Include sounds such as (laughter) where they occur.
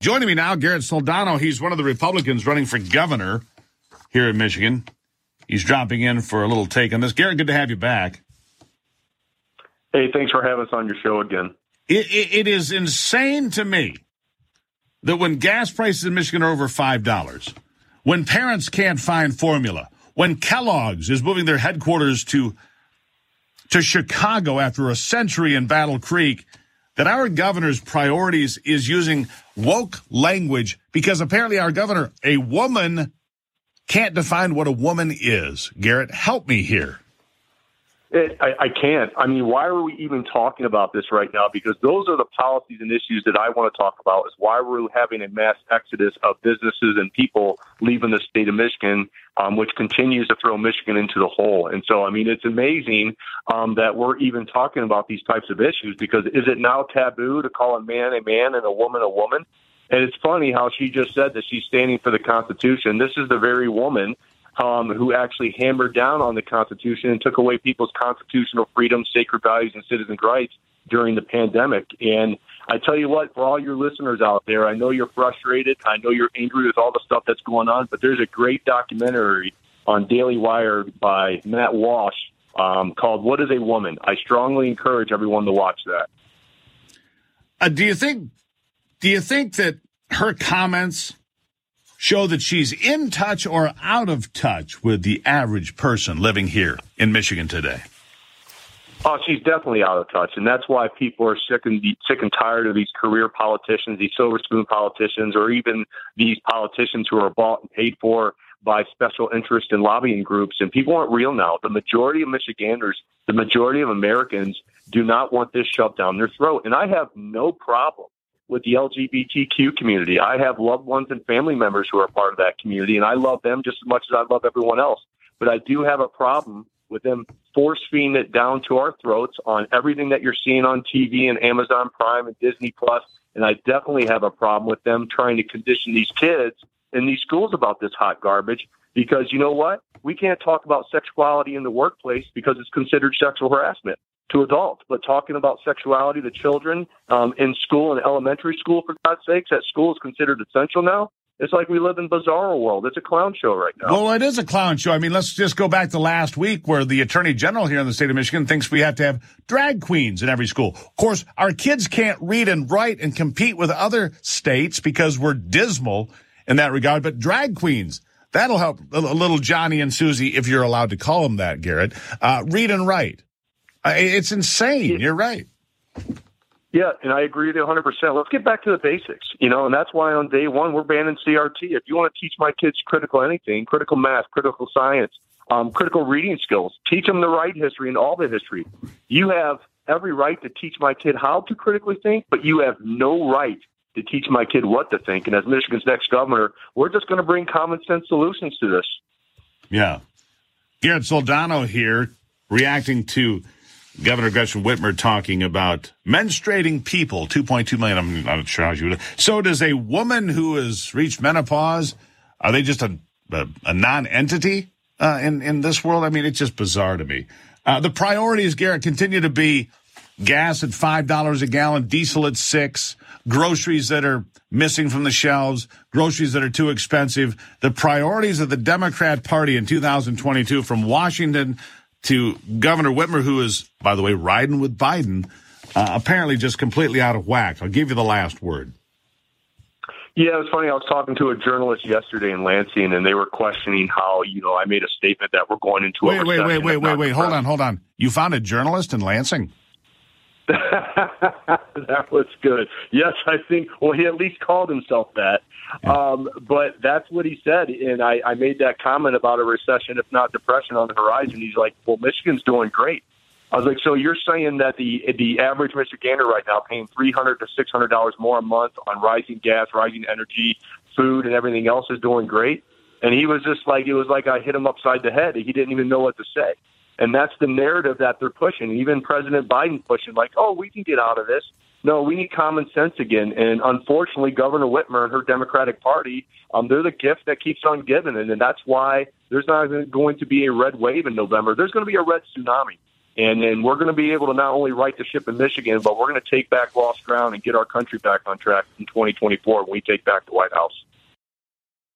Joining me now, Garrett Soldano. He's one of the Republicans running for governor here in Michigan. He's dropping in for a little take on this. Garrett, good to have you back. Hey, thanks for having us on your show again. it, it, it is insane to me that when gas prices in Michigan are over $5, when parents can't find formula, when Kellogg's is moving their headquarters to to Chicago after a century in Battle Creek, that our governor's priorities is using woke language because apparently our governor, a woman, can't define what a woman is. Garrett, help me here. It, I, I can't. I mean, why are we even talking about this right now? Because those are the policies and issues that I want to talk about. Is why we're having a mass exodus of businesses and people leaving the state of Michigan, um, which continues to throw Michigan into the hole. And so, I mean, it's amazing um, that we're even talking about these types of issues. Because is it now taboo to call a man a man and a woman a woman? And it's funny how she just said that she's standing for the Constitution. This is the very woman um, who actually hammered down on the Constitution and took away people's constitutional freedoms, sacred values, and citizens' rights during the pandemic. And I tell you what, for all your listeners out there, I know you're frustrated. I know you're angry with all the stuff that's going on, but there's a great documentary on Daily Wire by Matt Walsh um, called What is a Woman? I strongly encourage everyone to watch that. Uh, do you think? Do you think that her comments show that she's in touch or out of touch with the average person living here in Michigan today? Oh, she's definitely out of touch, and that's why people are sick and sick and tired of these career politicians, these silver spoon politicians, or even these politicians who are bought and paid for by special interest and lobbying groups. And people aren't real now. The majority of Michiganders, the majority of Americans, do not want this shoved down their throat. And I have no problem with the LGBTQ community. I have loved ones and family members who are part of that community, and I love them just as much as I love everyone else. But I do have a problem with them force feeding it down to our throats on everything that you're seeing on TV and Amazon Prime and Disney Plus. And I definitely have a problem with them trying to condition these kids in these schools about this hot garbage because you know what? We can't talk about sexuality in the workplace because it's considered sexual harassment to adults, but talking about sexuality to children um, in school and elementary school, for God's sakes, that school is considered essential now. It's like we live in bizarro world. It's a clown show right now. Well, it is a clown show. I mean, let's just go back to last week where the attorney general here in the state of Michigan thinks we have to have drag queens in every school. Of course, our kids can't read and write and compete with other states because we're dismal in that regard, but drag queens, that'll help a little Johnny and Susie, if you're allowed to call them that, Garrett, uh, read and write. It's insane. You're right. Yeah, and I agree with you 100%. Let's get back to the basics, you know, and that's why on day one we're banning CRT. If you want to teach my kids critical anything, critical math, critical science, um, critical reading skills, teach them the right history and all the history. You have every right to teach my kid how to critically think, but you have no right to teach my kid what to think. And as Michigan's next governor, we're just going to bring common sense solutions to this. Yeah. Garrett Soldano here reacting to Governor Gretchen Whitmer talking about menstruating people, 2.2 million. I'm not sure how you would. So does a woman who has reached menopause, are they just a, a, a non-entity uh, in, in this world? I mean, it's just bizarre to me. Uh, the priorities, Garrett, continue to be gas at $5 a gallon, diesel at six, groceries that are missing from the shelves, groceries that are too expensive. The priorities of the Democrat Party in 2022 from Washington to Governor Whitmer, who is, by the way, riding with Biden, uh, apparently just completely out of whack. I'll give you the last word. Yeah, it was funny. I was talking to a journalist yesterday in Lansing, and they were questioning how you know I made a statement that we're going into a wait, a wait, wait, wait, wait, wait. Hold on, hold on. You found a journalist in Lansing. (laughs) that was good. Yes, I think. Well, he at least called himself that. Um, but that's what he said, and I, I made that comment about a recession, if not depression, on the horizon. He's like, "Well, Michigan's doing great." I was like, "So you're saying that the the average Michigander right now paying three hundred to six hundred dollars more a month on rising gas, rising energy, food, and everything else is doing great?" And he was just like, it was like I hit him upside the head. He didn't even know what to say. And that's the narrative that they're pushing. Even President Biden pushing, like, oh, we can get out of this. No, we need common sense again. And unfortunately, Governor Whitmer and her Democratic Party, um, they're the gift that keeps on giving. And, and that's why there's not going to be a red wave in November. There's going to be a red tsunami. And then we're going to be able to not only right the ship in Michigan, but we're going to take back lost ground and get our country back on track in 2024 when we take back the White House.